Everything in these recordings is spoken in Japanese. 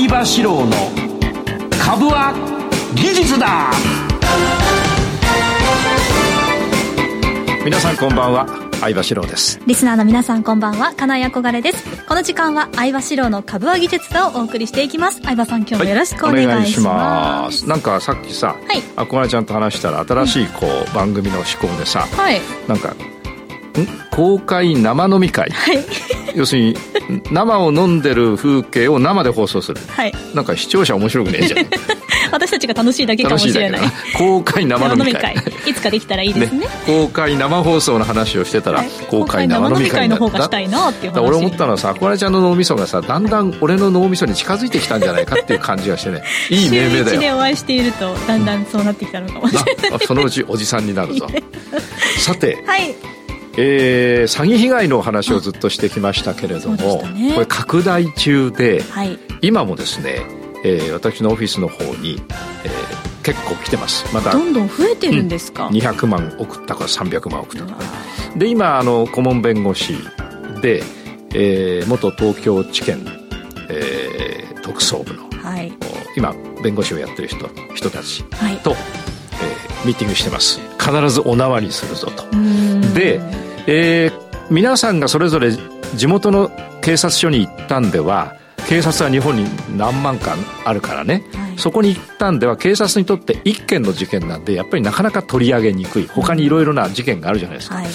相場志郎の株は技術だ。皆さんこんばんは。相場志郎です。リスナーの皆さんこんばんは。金井憧れです。この時間は相場志郎の株は技術だをお送りしていきます。相場さん今日もよろしくお願いします,、はい、なんかさっきさ、はい、憧れちゃんと話したら新しいこう、うん、番組の思考でさ、はい、なんか公開生飲み会、はい、要するに生を飲んでる風景を生で放送する、はい、なんか視聴者面白くねえじゃん。私たちが楽しいだけかもしれない。公開生飲み会。いつかできたらいいですね、ね、公開生放送の話をしてたら、はい、公開生飲み会の方がしたいなっていう話。俺思ったのはさ小金ちゃんの脳みそがさだんだん俺の脳みそに近づいてきたんじゃないかっていう感じがしてね。いい命名だよ。でお会いしているとだんだんそうなってきたのかもしれない。そのうちおじさんになるぞ。さてはいえー、詐欺被害の話をずっとしてきましたけれども、ね、これ拡大中で、はい、今もですね、えー、私のオフィスの方に、えー、結構来てます。まだどんどん増えてるんですか、うん、200万送ったか300万送ったか。で今あの顧問弁護士で、えー、元東京地検、えー、特捜部の、はい、今弁護士をやってる人人たちと、はい、えー、ミーティングしてます。必ずお縄にするぞと。で、えー、皆さんがそれぞれ地元の警察署に行ったんでは警察は日本に何万かあるからね、はい、そこに行ったんでは警察にとって一件の事件なんでやっぱりなかなか取り上げにくい。他にいろいろな事件があるじゃないですか、はい、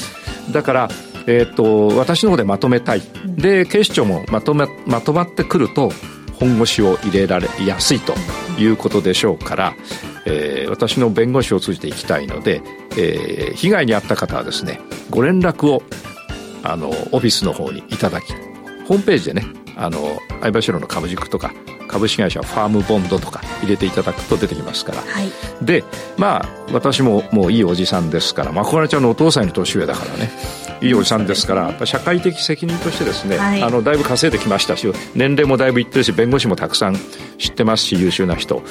だからえーと、と私の方でまとめたい、うん、で警視庁もまとめまとまってくると本腰を入れられやすいということでしょうから、えー、私の弁護士を通じていきたいので、えー、被害に遭った方はですねご連絡をあのオフィスの方にいただきホームページでねあの相場城の株塾とか株式会社ファームボンドとか入れていただくと出てきますから、はい、でまあ私ももういいおじさんですからまこねちゃんのお父さんの年上だからね。いいおじさんですから、社会的責任としてですね、はい、あのだいぶ稼いできましたし年齢もだいぶいってるし弁護士もたくさん知ってますし優秀な人、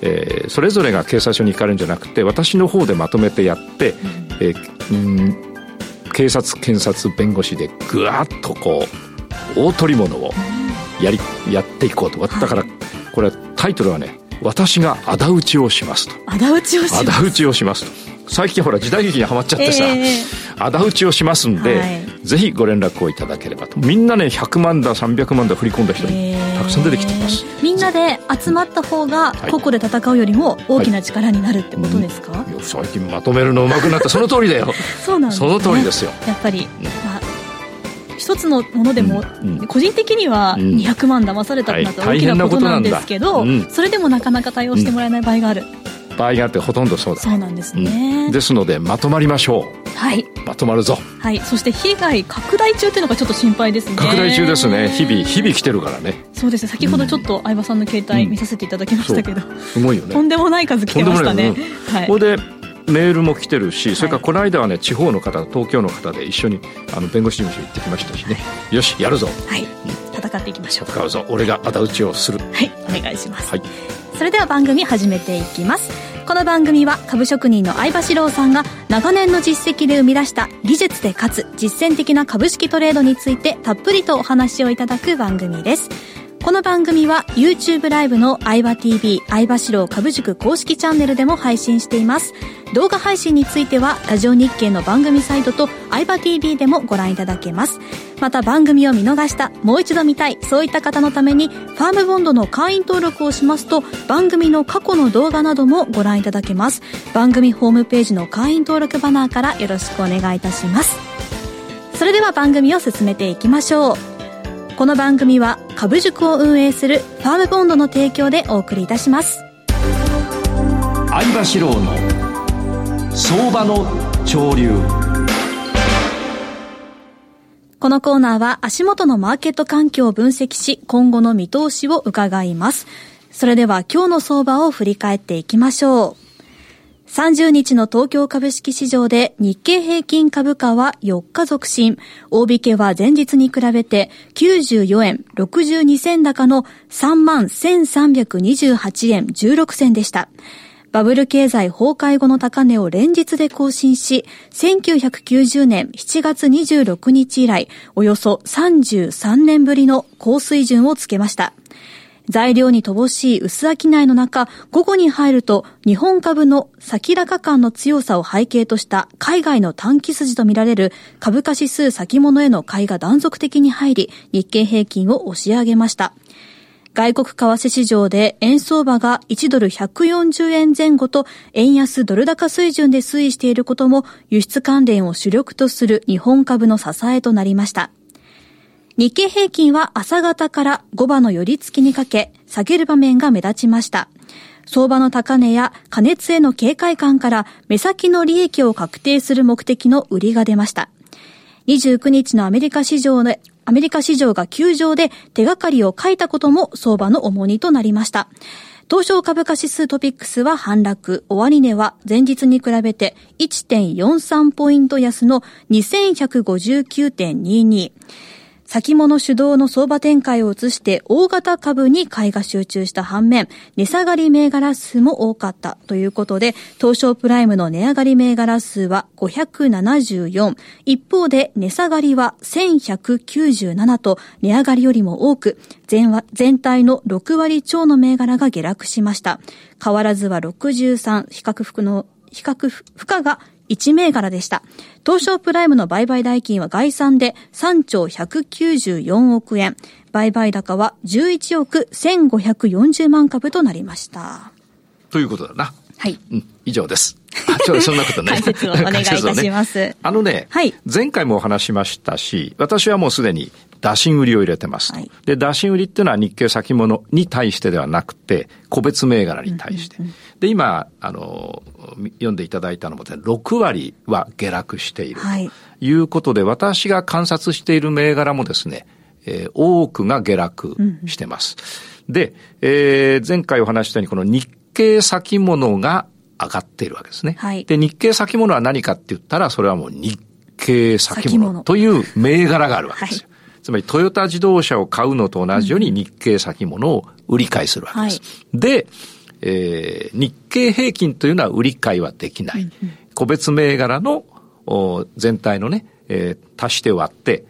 えー、それぞれが警察署に行かれるんじゃなくて私の方でまとめてやって、うん、えー、うん警察検察弁護士でぐわっとこう大取り物をやりやっていこうと。だからこれタイトルはね「私が仇討ちをします」と。仇討ちをします。仇討ちをしますと。最近ほら時代劇にはまっちゃってさ、えー、仇討ちをしますんで、はい、ぜひご連絡をいただければと。みんなね100万だ300万だ振り込んだ人にたくさん出てきてます、えー、みんなで集まった方が個々で戦うよりも大きな力になるってことですか、はいはい、最近まとめるのうまくなった。その通りだよ。そうなんね、その通りですよ。やっぱり、まあ一つのものでも、個人的には200万騙されたなったら大きなことなんですけど、それでもなかなか対応してもらえない場合がある、場合があってほとんどそうだ。そうなんですね、うん、ですのでまとまりましょう。はい。まとまるぞ。はい。そして被害拡大中っていうのがちょっと心配ですね。拡大中ですね。日々日々来てるからね。そうですね。先ほどちょっと相葉さんの携帯見させていただきましたけど、う。ん、すごいよね。とんでもない数来てましたね、うん、はい、これでメールも来てるし、それからこの間はね、地方の方、東京の方で一緒にあの弁護士事務所行ってきましたしね、よし、やるぞ。はい、戦っていきましょう。戦うぞ、俺が仇討ちをする。はい、お願いします。はい、それでは番組始めていきます。この番組は株職人の相場志郎さんが長年の実績で生み出した技術でかつ実践的な株式トレードについてたっぷりとお話をいただく番組です。この番組は YouTube ライブの相葉 TV 相場志郎株塾公式チャンネルでも配信しています。動画配信についてはラジオ日経の番組サイトと相葉 TV でもご覧いただけます。また番組を見逃した、もう一度見たい、そういった方のためにファームボンドの会員登録をしますと番組の過去の動画などもご覧いただけます。番組ホームページの会員登録バナーからよろしくお願いいたします。それでは番組を進めていきましょう。この番組は株塾を運営するファームボンドの提供でお送りいたします。相場志郎の相場の潮流。このコーナーは足元のマーケット環境を分析し今後の見通しを伺います。それでは今日の相場を振り返っていきましょう30日の東京株式市場で日経平均株価は4日続伸。大引けは前日に比べて94円62銭高の3万1328円16銭でした。バブル経済崩壊後の高値を連日で更新し、1990年7月26日以来、およそ33年ぶりの高水準をつけました。材料に乏しい薄商いの中、午後に入ると日本株の先高感の強さを背景とした海外の短期筋とみられる株価指数先物への買いが断続的に入り、日経平均を押し上げました。外国為替市場で円相場が1ドル140円前後と円安ドル高水準で推移していることも輸出関連を主力とする日本株の支えとなりました。日経平均は朝方から5場の寄り付きにかけ、下げる場面が目立ちました。相場の高値や加熱への警戒感から目先の利益を確定する目的の売りが出ました。29日のアメリカ市場で、アメリカ市場が急上で手がかりを書いたことも相場の重荷となりました。東証株価指数トピックスは反落、終値は前日に比べて1.43ポイント安の2159.22。先物主導の相場展開を移して大型株に買いが集中した反面、値下がり銘柄数も多かったということで、東証プライムの値上がり銘柄数は574、一方で値下がりは1197と値上がりよりも多く、全体の6割超の銘柄が下落しました。変わらずは63、比較服の比較負荷が1銘柄でした。東証プライムの売買代金は概算で3兆194億円。売買高は11億1540万株となりました。ということだな。はい。うん、以上です。あ、ちょっとそんなことない。解説をお願いいたします。ね、あのね、はい、前回もお話しましたし、私はもうすでに打診売りを入れてます。はい、で、打診売りっていうのは日経先物に対してではなくて、個別銘柄に対して。で、今、あの、読んでいただいたのも、ね、6割は下落しているということで、はい、私が観察している銘柄もですね、えー、多くが下落してます。うん、で、えー、前回お話したように、この日経先物が上がっているわけですね。はい、で、日経先物は何かって言ったら、それはもう日経先物という銘柄があるわけですよ。つまりトヨタ自動車を買うのと同じように日経先物を売り買いするわけです。はい、で、えー、日経平均というのは売り買いはできない。個別銘柄の全体のね、えー、足して割って、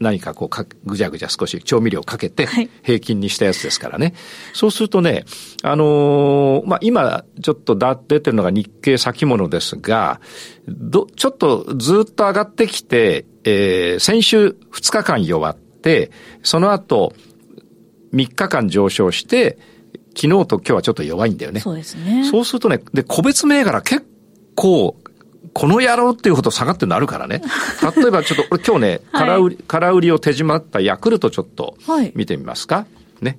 何かこうか、ぐじゃぐじゃ少し調味料をかけて、平均にしたやつですからね。はい、そうするとね、あのー、まあ、今、ちょっとだ出てるのが日経先物ですが、ど、ちょっとずっと上がってきて、えー、先週2日間弱って、その後、3日間上昇して、昨日と今日はちょっと弱いんだよね。そうですね。そうするとね、で、個別銘柄結構、この野郎っていうほど下がってなるからね。例えばちょっと、これ今日ね、空売り、空売りを手締まったヤクルトちょっと見てみますか？はい、ね。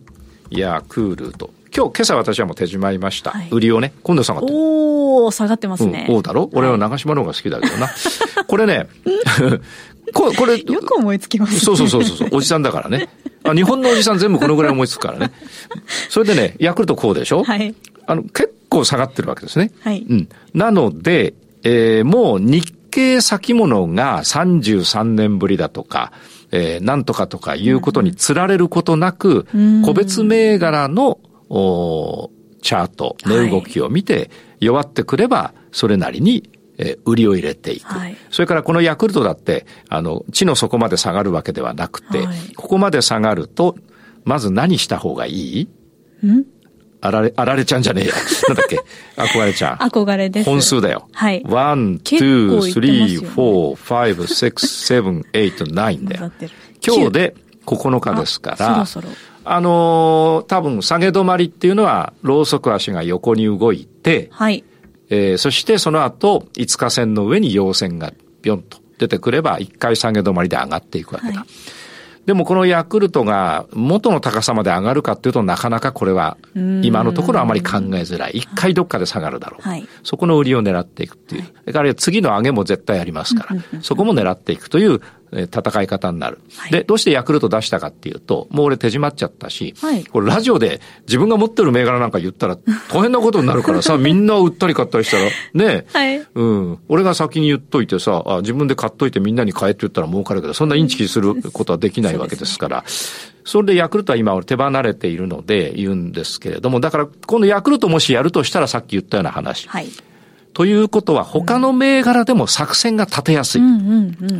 ヤクルト。今日、今朝私はもう手締まりました。はい、売りをね、今度下がってる。おー、下がってますね。うん、おだろ？俺は長島の方が好きだけどな。これね、これ、これ。よく思いつきます、ね、そうそうそうそう。おじさんだからね。あ日本のおじさん全部このぐらい思いつくからね。それでね、ヤクルトこうでしょ？はい。あの、結構下がってるわけですね。はい。うん。なので、えー、もう日経先物が33年ぶりだとか、えー、なんとかとかいうことにつられることなく、うん、個別銘柄の、おチャート、値動きを見て、弱ってくれば、それなりにえー、売りを入れていく。はい、それからこのヤクルトだって、あの、地の底まで下がるわけではなくて、はい、ここまで下がると、まず何した方がいい？ん？あられ、あられちゃんじゃねえよ。なんだっけ？憧れちゃん。憧れです。本数だよ。はい。1、2、3、4、5、6、7、8、9だよ。今日で9日ですから、そろそろあのー、多分下げ止まりっていうのは、ローソク足が横に動いて、はい。えー、そしてその後、5日線の上に陽線がビョンと出てくれば、1回下げ止まりで上がっていくわけだ。はいでもこのヤクルトが元の高さまで上がるかっていうとなかなかこれは今のところあまり考えづらい。一回どっかで下がるだろう。はい、そこの売りを狙っていくっていう。それから次の上げも絶対ありますから、そこも狙っていくという戦い方になる。はい、で、どうしてヤクルト出したかっていうと、もう俺手締まっちゃったし、はい、これラジオで自分が持ってる銘柄なんか言ったら大変なことになるからさ、みんな売ったり買ったりしたら、ね、はい、うん。俺が先に言っといてさあ、自分で買っといてみんなに買えって言ったら儲かるけど、そんなインチキすることはできないわけですから、それでヤクルトは今手離れているので言うんですけれども、だから今度ヤクルトもしやるとしたらさっき言ったような話。はいということは他の銘柄でも作戦が立てやすい。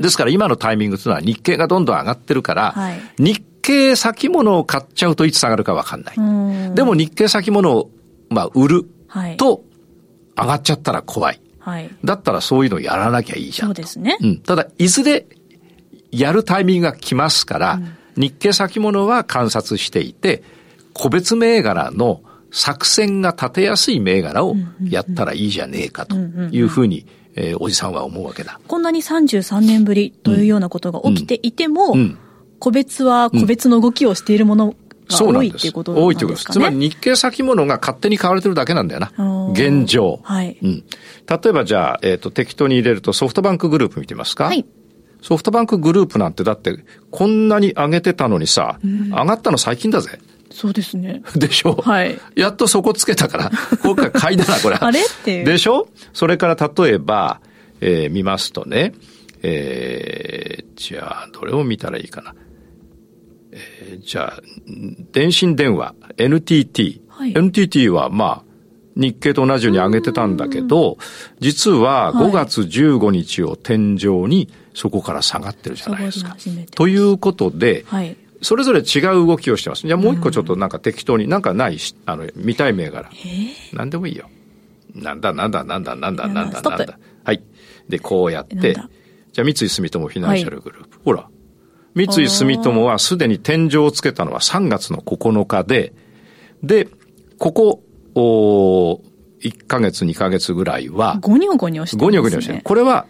ですから今のタイミングというのは日経がどんどん上がってるから、はい、日経先物を買っちゃうといつ下がるかわかんない。でも日経先物を、まあ、売ると、上がっちゃったら怖い。はい。だったらそういうのやらなきゃいいじゃん。そうですね。うん。ただ、いずれ、やるタイミングが来ますから、うん、日経先物は観察していて、個別銘柄の作戦が立てやすい銘柄をやったらいいじゃねえかというふうに、えー、おじさんは思うわけだ。こんなに33年ぶりというようなことが起きていても、うんうん、個別は個別の動きをしているものが多いっていうことなんですか、ね、多いということです。つまり日経先物が勝手に買われてるだけなんだよな。現状。はい。うん。例えばじゃあ、えっ、ー、と、適当に入れるとソフトバンクグループ見てますか？はい。ソフトバンクグループなんてだってこんなに上げてたのにさ、うん、上がったの最近だぜ。そうですね。でしょ？はい。やっとそこつけたから、今回買いだな、これ。あれ？っていう。でしょ？それから例えば、えー、見ますとね、えー、じゃあ、どれを見たらいいかな。えー、じゃあ、電信電話、NTT。はい、NTT は、まあ、日経と同じように上げてたんだけど、実は5月15日を天井にそこから下がってるじゃないですか。ということで、はい、それぞれ違う動きをしてます。じゃあもう一個ちょっとなんか適当に、なんかない、あの、見たい銘柄。なんでもいいよ。なんだなんだなんだなんだなんだなんだ。はい。で、こうやって、じゃあ三井住友フィナンシャルグループ。はい、ほら。三井住友はすでに天井をつけたのは3月の9日で、で、ここ、お1ヶ月、2ヶ月ぐらいは、ゴニョゴニョしてる、ね。ゴニョゴニョしてる。これは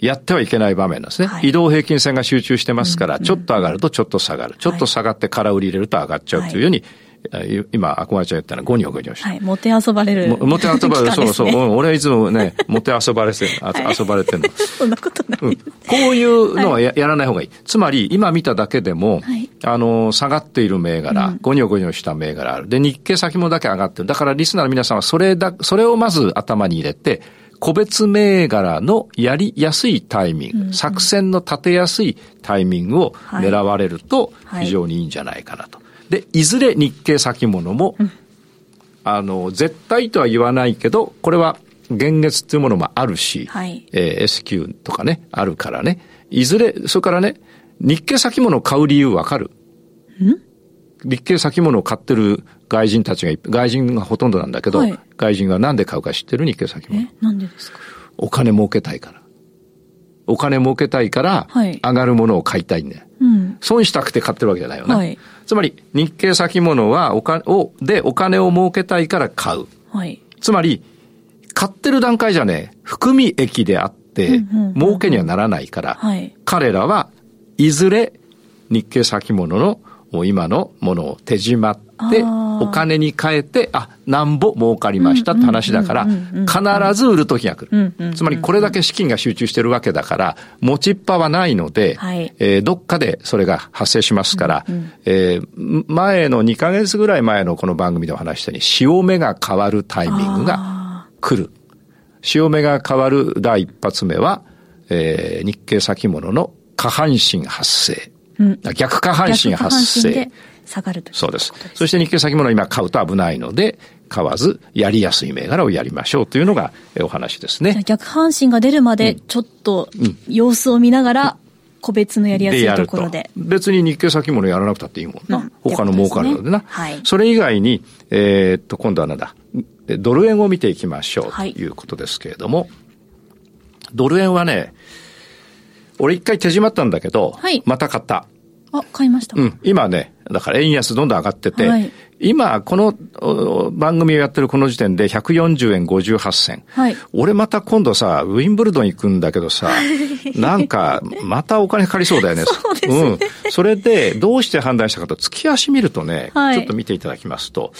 やってはいけない場面なんですね。はい、移動平均線が集中してますから、ちょっと上がるとちょっと下がる。ちょっと下がって空売り入れると上がっちゃうというように、今、あこまちゃん言ったのはゴニョゴニョして。はい、もてあそばれる。もてあそばれる、そうそう、うん、俺はいつもね、もてあそばれて、はい、遊ばれてんの。そんなことない、うん、こういうのはや,、やらない方がいい。つまり、今見ただけでも、はい、あの、下がっている銘柄、うん、ゴニョゴニョした銘柄ある。で、日経先物だけ上がってる。だからリスナーの皆さんはそれだ、それをまず頭に入れて、個別銘柄のやりやすいタイミング、うんうん、作戦の立てやすいタイミングを狙われると非常にいいんじゃないかなと。で、いずれ日経先物も、うん、あの、絶対とは言わないけど、これは現月っていうものもあるし、はい、えー、S q とかね、あるからね、いずれ、それからね、日経先物を買う理由わかる？日経先物を買ってる外人たちが、外人がほとんどなんだけど、はい、外人がなんで買うか知ってる日経先物。え、なんでですか？お金儲けたいから。お金儲けたいから、上がるものを買いたいんだよ。うん、損したくて買ってるわけじゃないよね。はい、つまり、日経先物はお金を、でお金を儲けたいから買う。はい、つまり、買ってる段階じゃね、含み益であって、儲けにはならないから、はい、彼らはいずれ日経先物の今のものを手締まって、お金に変えて、あ、なんぼ儲かりましたって話だから、必ず売る時が来る。つまりこれだけ資金が集中してるわけだから、持ちっぱはないので、はい、えー、どっかでそれが発生しますから、うんうん、えー、前の2ヶ月ぐらい前のこの番組でお話したように、潮目が変わるタイミングが来る。潮目が変わる第一発目は、えー、日経先物の下半身発生。うん、逆下半身発生。下がるとそうです。そして日経先物今買うと危ないので、買わず、やりやすい銘柄をやりましょうというのがお話ですね。逆半身が出るまで、ちょっと様子を見ながら、個別のやりやすいところで。別に日経先物やらなくたっていいもんな。うん、他の儲かるのでな。はい、それ以外に、えー、っと、今度はなんだ、ドル円を見ていきましょうということですけれども、はい、ドル円はね、俺一回手締まったんだけど、はい、また買った。あ、買いました。うん。今ね、だから円安どんどん上がってて、はい、今、この番組をやってるこの時点で140円58銭。はい。俺また今度さ、ウィンブルドン行くんだけどさ、なんか、またお金かかりそうだよね。そうですね。うん。それで、どうして判断したかと、月足見るとね、はい、ちょっと見ていただきますと、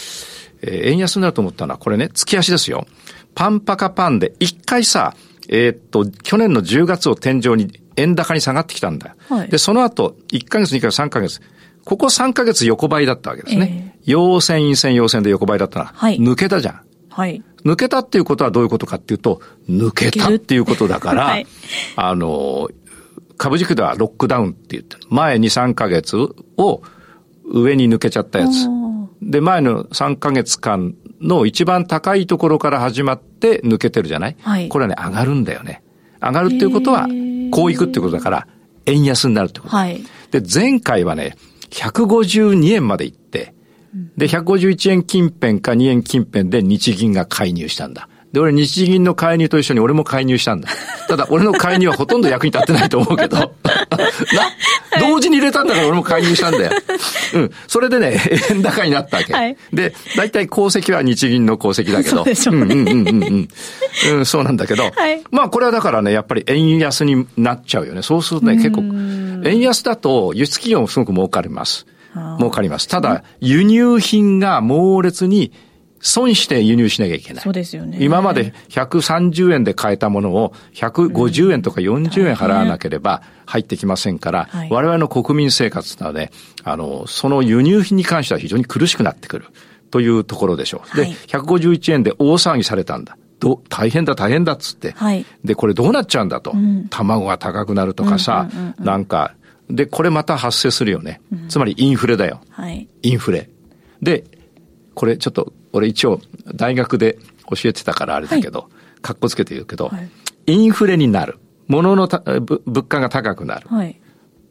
えー、円安になると思ったのは、これね、月足ですよ。パンパカパンで、一回さ、えー、っと、去年の10月を天井に円高に下がってきたんだよ。はい、で、その後、1ヶ月、2ヶ月、3ヶ月。ここ3ヶ月横ばいだったわけですね。えー、陽線、陰線、陽線で横ばいだったら、はい、抜けたじゃん。はい。抜けたっていうことはどういうことかっていうと、抜けたっていうことだから、はい、あの、株軸ではロックダウンって言って前2、3ヶ月を上に抜けちゃったやつ。で、前の3ヶ月間の一番高いところから始まって抜けてるじゃない、はい、これはね、上がるんだよね。上がるっていうことは、こういくってことだから、円安になるってこと。はい、で、前回はね、152円まで行って、で、151円近辺か2円近辺で日銀が介入したんだ。で、俺日銀の介入と一緒に俺も介入したんだ。ただ、俺の介入はほとんど役に立ってないと思うけど。な、同時に入れたんだから俺も介入したんだよ。うん。それでね、円高になったわけ。はい、で、大体功績は日銀の功績だけど。そうでしょうね。うんうんうんうん。うん、そうなんだけど。はい、まあ、これはだからね、やっぱり円安になっちゃうよね。そうするとね、結構、円安だと輸出企業もすごく儲かります。儲かります。ただ、輸入品が猛烈に損して輸入しなきゃいけない。そうですよね。今まで130円で買えたものを150円とか40円払わなければ入ってきませんから、我々の国民生活なので、あの、その輸入品に関しては非常に苦しくなってくる。というところでしょう。で、151円で大騒ぎされたんだ。ど大変だ大変だっつって、はい、でこれどうなっちゃうんだと、うん、卵が高くなるとかさ、うんうんうんうん、なんかでこれまた発生するよね、うん、つまりインフレだよ、はい、インフレ。でこれちょっと俺一応大学で教えてたからあれだけど、はい、かっこつけて言うけど、はい、インフレになる。物の物価が高くなる。はい、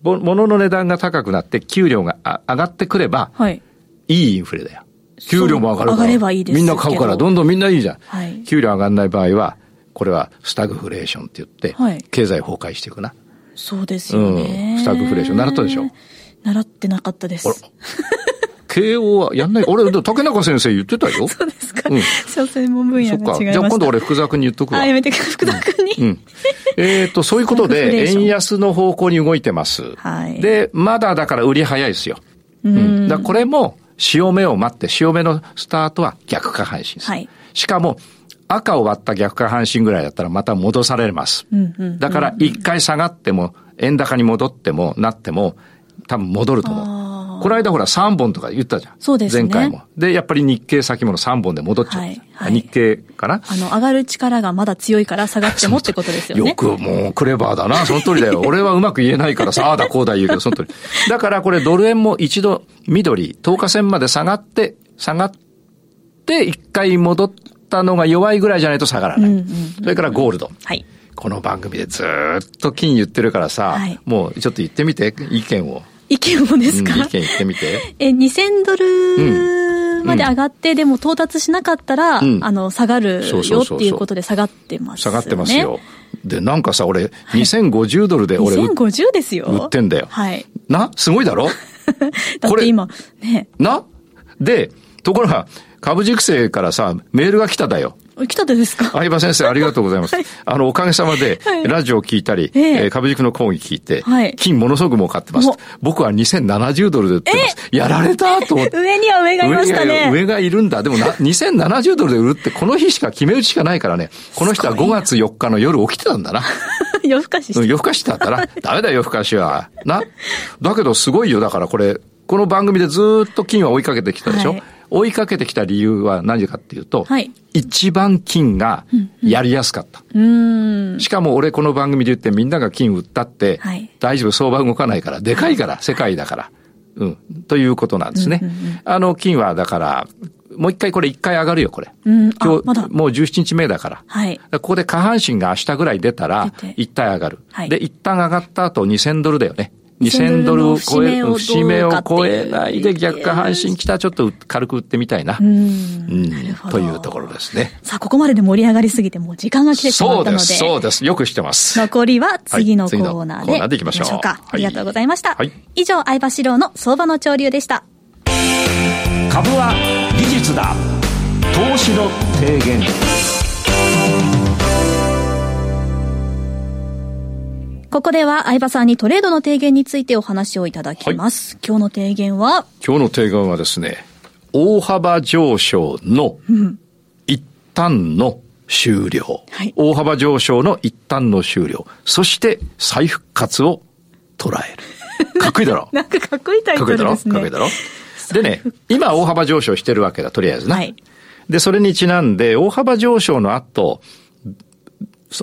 物の値段が高くなって給料が上がってくれば、はい、いいインフレだよ。給料も上がるから。上がればいいですみんな買うから、どんどんみんないいじゃん。はい、給料上がんない場合は、これはスタグフレーションって言って、はい、経済崩壊していくな。そうですよね、うん。スタグフレーション。習ったでしょ？習ってなかったです。慶応はやんない。俺、竹中先生言ってたよ。そうですか。うん。小専門分野が違いましじゃあ今度俺福沢君に言っとくわ。あ、やめて福沢君に。うん。えっ、と、そういうことで、円安の方向に動いてます。はい。で、まだだから売り早いですよ。うん。だこれも、潮目を待って、潮目のスタートは逆下半身です。はい。しかも、赤を割った逆下半身ぐらいだったらまた戻されます。うんうん、だから一回下がっても、円高に戻っても、なっても、多分戻ると思う。この間ほら3本とか言ったじゃん。そうですね。前回も。で、やっぱり日経先物3本で戻っちゃう。はいはい、日経かなあの、上がる力がまだ強いから下がってもってことですよね。よくもうクレバーだな。その通りだよ。俺はうまく言えないからさ、ああだこうだ言うけど、その通り。だからこれドル円も一度緑、10日線まで下がって、下がって、一回戻ったのが弱いぐらいじゃないと下がらない。うんうんうん、それからゴールド。はい。この番組でずっと金言ってるからさ、はい、もうちょっと言ってみて、意見を。意見をですか、うん、意見言ってみて。え、2000ドルまで上がって、うん、でも到達しなかったら、うん、あの、下がるよっていうことで下がってます、ね、下がってますよ。で、なんかさ、俺、2050ドルで俺、2050ですよ。売ってんだよ。はい。な？すごいだろ？だって今、ね。な？で、ところが、株塾生からさ、メールが来ただよ。来たですか？相葉先生、ありがとうございます。はい、あの、おかげさまで、ラジオを聞いたり、えー、株塾の講義聞いて、はい、金ものすごく儲かってます。僕は2070ドルで売ってます。やられたと思って。上には上がいましたね。上がいるんだ。でもな、2070ドルで売るってこの日しか決め打ちしかないからね。この人は5月4日の夜起きてたんだな。夜更かし夜更かしだったら、ダメだよ、夜更かしは。な。だけどすごいよ。だからこれ、この番組でずっと金は追いかけてきたでしょ、はい追いかけてきた理由は何かっていうと、はい、一番金がやりやすかった。うんしかも俺この番組で言ってみんなが金売ったって、はい、大丈夫相場動かないから、でかいから、世界だから。うん。ということなんですね。うんうんうん、あの、金はだから、もう一回これ一回上がるよ、これ。うん、今日、ま、もう17日目だから。はい。ここで下半身が明日ぐらい出たら、一旦上がる。はい。で、一旦上がった後2000ドルだよね。2000ドルを超え、節目を超えないで逆下半身来たらちょっと軽く売ってみたいな。うん。なるほど。というところですね。さあ、ここまでで盛り上がりすぎてもう時間が来てしまったので。そうです、そうです。よくしてます。残りは次のコーナーで。コーナーでいきましょう。か。ありがとうございました。はい。以上、相場志郎の相場の潮流でした。株は技術だ。投資の提言。ここでは相葉さんにトレードの提言についてお話をいただきます。はい、今日の提言は？今日の提言はですね、大幅上昇の一旦の終了。はい、大幅上昇の一旦の終了。そして再復活を捉える。かっこいいだろ？なんかかっこいいタイトルですね。かっこいいだろ？かっこいいだろ？でね、今大幅上昇してるわけだ、とりあえずね。はい、で、それにちなんで、大幅上昇の後、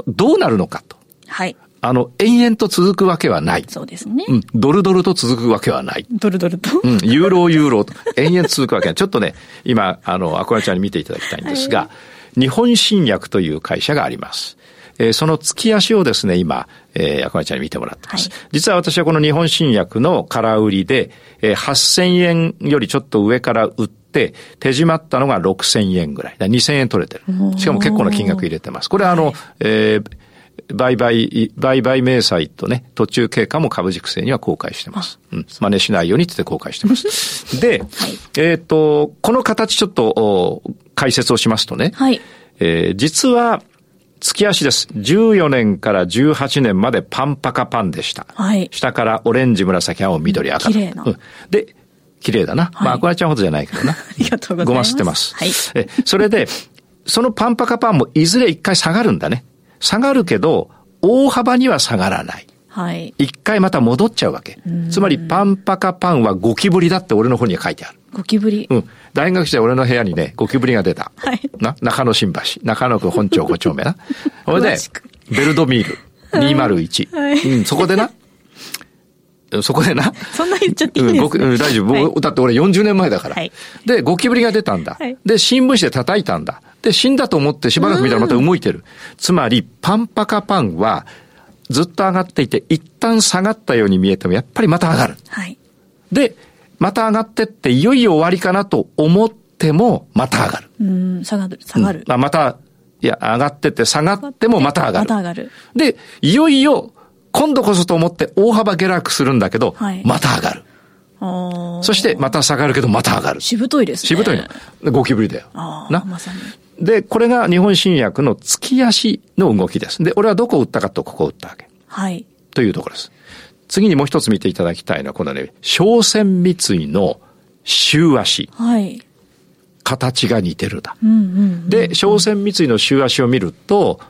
どうなるのかと。はい。あの、延々と続くわけはない。そうですね。うん。ドルドルと続くわけはない。ドルドルとうん。ユーロユーロと延々続くわけはない。ちょっとね、今、あの、アコヤちゃんに見ていただきたいんですが、はい、日本新薬という会社があります。えー、その月足をですね、今、えー、赤ちゃんに見てもらってます。はい、実は私はこの日本新薬の空売りで、えー、8000円よりちょっと上から売って、手締まったのが6000円ぐらい。2000円取れてる。しかも結構な金額入れてます。これはあの、はい、えー売買、売買明細とね、途中経過も株軸性には公開してます。うん。真似しないようにって公開してます。で、はい、えっ、ー、と、この形ちょっと解説をしますとね、はい、えー、実は、月足です。14年から18年までパンパカパンでした。はい。下からオレンジ、紫、青、緑、赤。綺麗な。うん。で、綺麗だな。はい、まあ、アクアちゃんほどじゃないけどな。ありがとうございます。ごま吸ってます。はい。え、それで、そのパンパカパンもいずれ一回下がるんだね。下がるけど、大幅には下がらない。はい。一回また戻っちゃうわけ。つまり、パンパカパンはゴキブリだって俺の方には書いてある。ゴキブリ？うん。大学時代俺の部屋にね、ゴキブリが出た。はい。な、中野新橋。中野区本町5丁目な。それで、ベルドミール201。はい。うん、そこでな、そこでな。そんな言っちゃっていいんですか、うん、大丈夫、はい、だって俺40年前だから。はい、で、ゴキブリが出たんだ。はい、で、新聞紙で叩いたんだ。で、死んだと思ってしばらく見たらまた動いてる。つまり、パンパカパンは、ずっと上がっていて、一旦下がったように見えても、やっぱりまた上がる。はい。で、また上がってって、いよいよ終わりかなと思っても、また上がる。うん、下がる、下がる。うん、また、いや、上がってって下がってもまた上がる。また上がる。で、いよいよ、今度こそと思って大幅下落するんだけど、はい、また上がる。そしてまた下がるけどまた上がる。しぶといですね。しぶといの。ゴキブリだよ。な。まさに。で、これが日本新薬の月足の動きです。で、俺はどこを打ったかとここを打ったわけ。はい。というところです。次にもう一つ見ていただきたいのは、このね、商船三井の週足。はい。形が似てるだ。うんうんうんうん、で、商船三井の週足を見ると、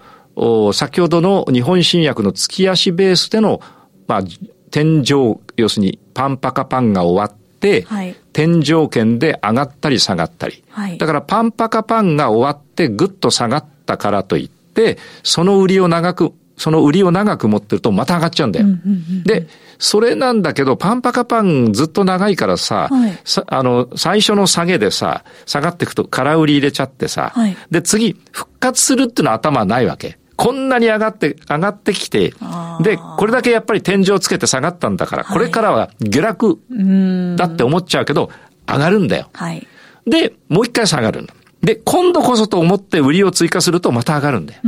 先ほどの日本新薬の月足ベースでの、まあ、天井、要するにパンパカパンが終わって、はい、天井圏で上がったり下がったり。はい、だからパンパカパンが終わってぐっと下がったからといって、その売りを長く、その売りを長く持ってるとまた上がっちゃうんだよ。うんうんうん、で、それなんだけど、パンパカパンずっと長いからさ、はい、さあの、最初の下げでさ、下がっていくと空売り入れちゃってさ、はい、で、次、復活するっていうのは頭はないわけ。こんなに上がって、上がってきて、で、これだけやっぱり天井つけて下がったんだから、これからは下落だって思っちゃうけど、上がるんだよ。はい、で、もう一回下がるんだ。で、今度こそと思って売りを追加するとまた上がるんだよ。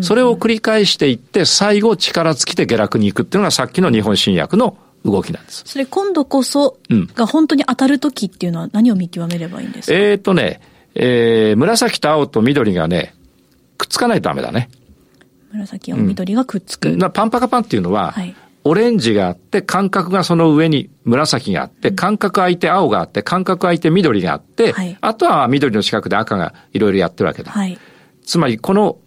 それを繰り返していって、最後力尽きて下落に行くっていうのがさっきの日本新薬の動きなんです。それ今度こそが本当に当たる時っていうのは何を見極めればいいんですか、えっ、とね、えー、紫と青と緑がね、くっつかないとダメだね。紫、青、緑がくっつく。うん、パンパカパンっていうのは、はい、オレンジがあって、間隔がその上に紫があって、間隔空いて青があって、間隔空いて緑があって、はい、あとは緑の近くで赤がいろいろやってるわけだ。はい、つまり、この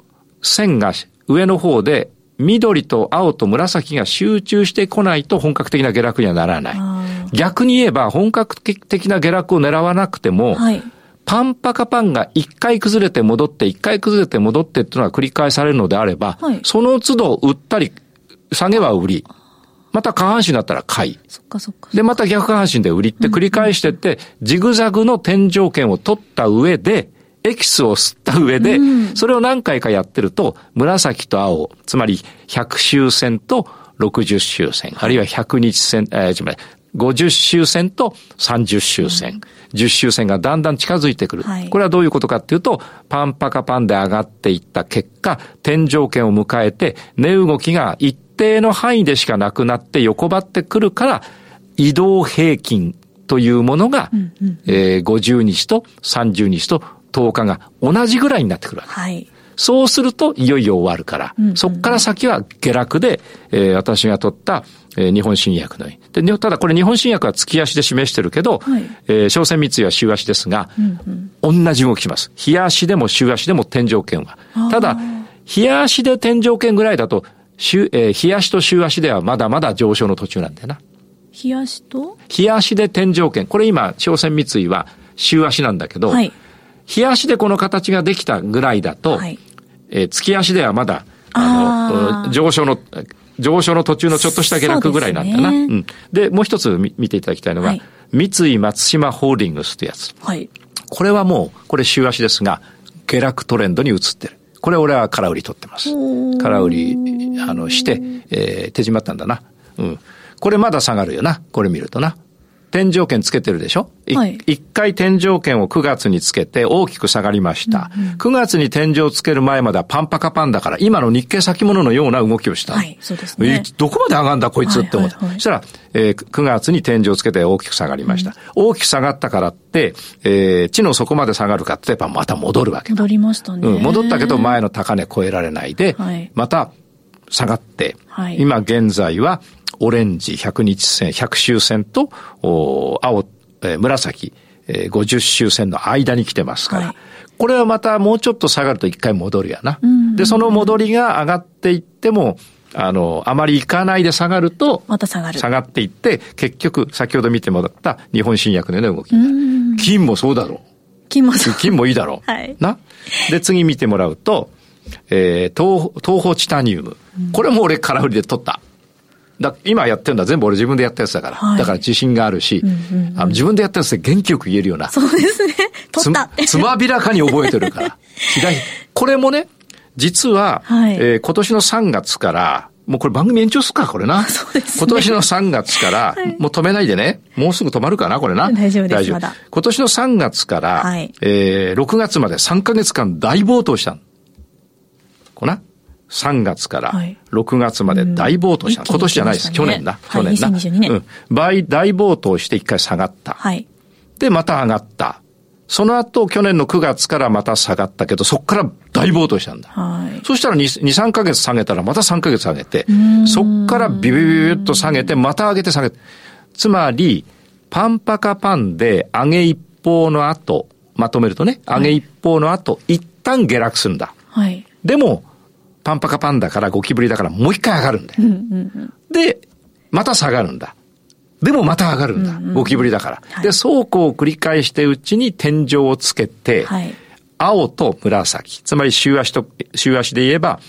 線が上の方で、緑と青と紫が集中してこないと本格的な下落にはならない。逆に言えば本格的な下落を狙わなくても、はいパンパカパンが一回崩れて戻って、一回崩れて戻ってっていうのが繰り返されるのであれば、はい、その都度売ったり、下げは売り。また下半身になったら買い。そっかそっか。で、また逆下半身で売りって繰り返してって、ジグザグの天井圏を取った上で、エキスを吸った上で、それを何回かやってると、紫と青、つまり100周線と60周線、あるいは100日線、えー、50周線と30周線、うん、10周線がだんだん近づいてくる、はい。これはどういうことかっていうと、パンパカパンで上がっていった結果、天井圏を迎えて、値動きが一定の範囲でしかなくなって横ばってくるから、移動平均というものが、うんうん、えー、50日と30日と10日が同じぐらいになってくるわけ。はい。そうすると、いよいよ終わるから、うんうん、そこから先は下落で、えー、私が取った、えー、日本新薬の。で、ただこれ日本新薬は月足で示してるけど、はい、えー、商船三井は週足ですが、うんうん、同じ動きします。日足でも週足でも天井圏は。ただ、日足で天井圏ぐらいだと、週、えー、日足と週足ではまだまだ上昇の途中なんだよな。日足と？日足で天井圏。これ今、商船三井は週足なんだけど、はい、日足でこの形ができたぐらいだと、はい、えー、月足ではまだ、あの、上昇の、上昇の途中のちょっとした下落ぐらいなんだな。うね、うん。で、もう一つ見ていただきたいのが、はい、三井松島ホールディングスってやつ。はい。これはもう、これ週足ですが、下落トレンドに移ってる。これ俺は空売り取ってます。空売り、あの、して、えー、手締まったんだな。うん。これまだ下がるよな。これ見るとな。天井圏つけてるでしょ？一、はい、回天井圏を9月につけて大きく下がりました。うんうん、9月に天井をつける前まではパンパカパンだから、今の日経先物のような動きをした。はい、そうですね。どこまで上がるんだこいつって思った。はいはいはい、そしたら、えー、9月に天井をつけて大きく下がりました。うん、大きく下がったからって、えー、地の底まで下がるかって、やっぱまた戻るわけ戻りましたね。うん、戻ったけど前の高値超えられないで、はい、また下がって、はい、今現在はオレンジ100日線、100周線と、お青、えー、紫、えー、50周線の間に来てますから、はい、これはまたもうちょっと下がると一回戻るやな。で、その戻りが上がっていっても、あの、あまりいかないで下がると、また下がる。下がっていって、結局、先ほど見てもらった日本新薬のような動き金もそうだろう。金もそう。金もいいだろう。はい。な。で、次見てもらうと、えー、東、東方チタニウム。これも俺空売りで取った。だ今やってるのは全部俺自分でやったやつだから。はい、だから自信があるし、うんうんうん、あの自分でやったやつで元気よく言えるような。そうですね。取ったつ。つまびらかに覚えてるから。左。これもね、実は、はい、えー、今年の3月から、もうこれ番組延長すっか、これな。そうです、ね、今年の3月から、はい、もう止めないでね。もうすぐ止まるかな、これな。大丈夫です。大丈夫。今年の3月から、はい、えー、6月まで3ヶ月間大暴騰したこな。3月から6月まで大暴騰した。うん、今年じゃないです。去年だ。去年だ。はい、2022年。うん。倍、大暴騰して一回下がった。はい。で、また上がった。その後、去年の9月からまた下がったけど、そこから大暴騰したんだ。はい。そしたら2、2 3ヶ月下げたらまた3ヶ月下げて、そこからビビビビッと下げて、また上げて下げて。つまり、パンパカパンで上げ一方の後、まとめるとね、上げ一方の後、一旦下落するんだ。はい。でも、パンパカパンだからゴキブリだからもう一回上がるんだよ。で、また下がるんだ。でもまた上がるんだ。ゴキブリだから。はい、で、倉庫を繰り返してうちに天井をつけて、はい、青と紫。つまり週足と、週足で言えば、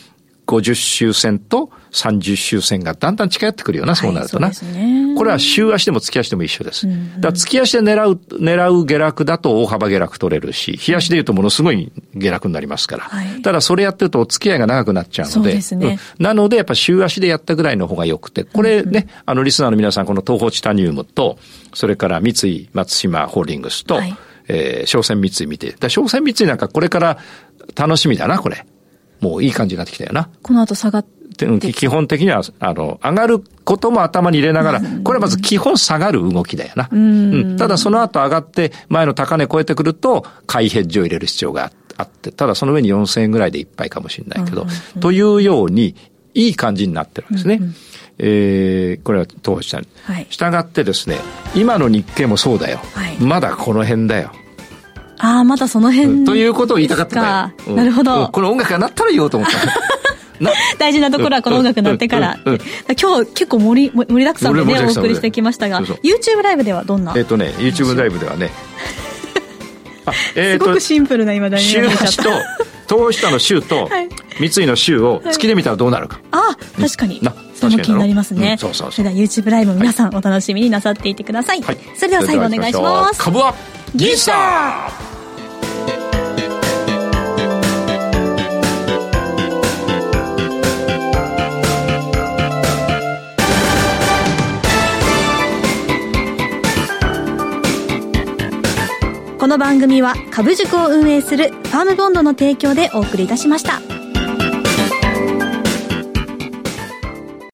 50周線と30周線がだんだん近寄ってくるよな、そうなるとな。はい、これは週足でも月足でも一緒です。だから月足で狙う、狙う下落だと大幅下落取れるし、日足で言うとものすごい下落になりますから。はい、ただそれやってるとお付き合いが長くなっちゃうので。でねうん、なのでやっぱ週足でやったぐらいの方が良くて、これね、あのリスナーの皆さんこの東方チタニウムと、それから三井松島ホールディングスと、はい、えー、商船三井見て。だ商船三井なんかこれから楽しみだな、これ。もういい感じになってきたよな。この後下がって基本的には、あの、上がることも頭に入れながら、これはまず基本下がる動きだよな。うん、ただその後上がって前の高値超えてくると、買いヘッジを入れる必要があって、ただその上に4000円ぐらいでいっぱいかもしれないけど、というように、いい感じになってるんですね。うんうん、えー、これは当社に。はい、従ってですね、今の日経もそうだよ。はい、まだこの辺だよ。ああ、まだその辺、うん、ということを言いたかったんだよ。なるほど、この音楽が鳴ったら言おうと思った。大事なところはこの音楽鳴ってから。今日結構盛り、盛りだくさんでね、お送りしてきましたが、YouTube ライブではどんなえっとね、YouTube ライブではね、すごくシンプルな今題になっちゃった。東下の州と 三井の州を月で見たらどうなるか。あ、確かに。それも気になりますね。そうそうそれでは YouTube ライブ皆さんお楽しみになさっていてください。それでは最後お願いします。株はギースターの番組は株塾を運営するファームボンドの提供でお送りいたしました。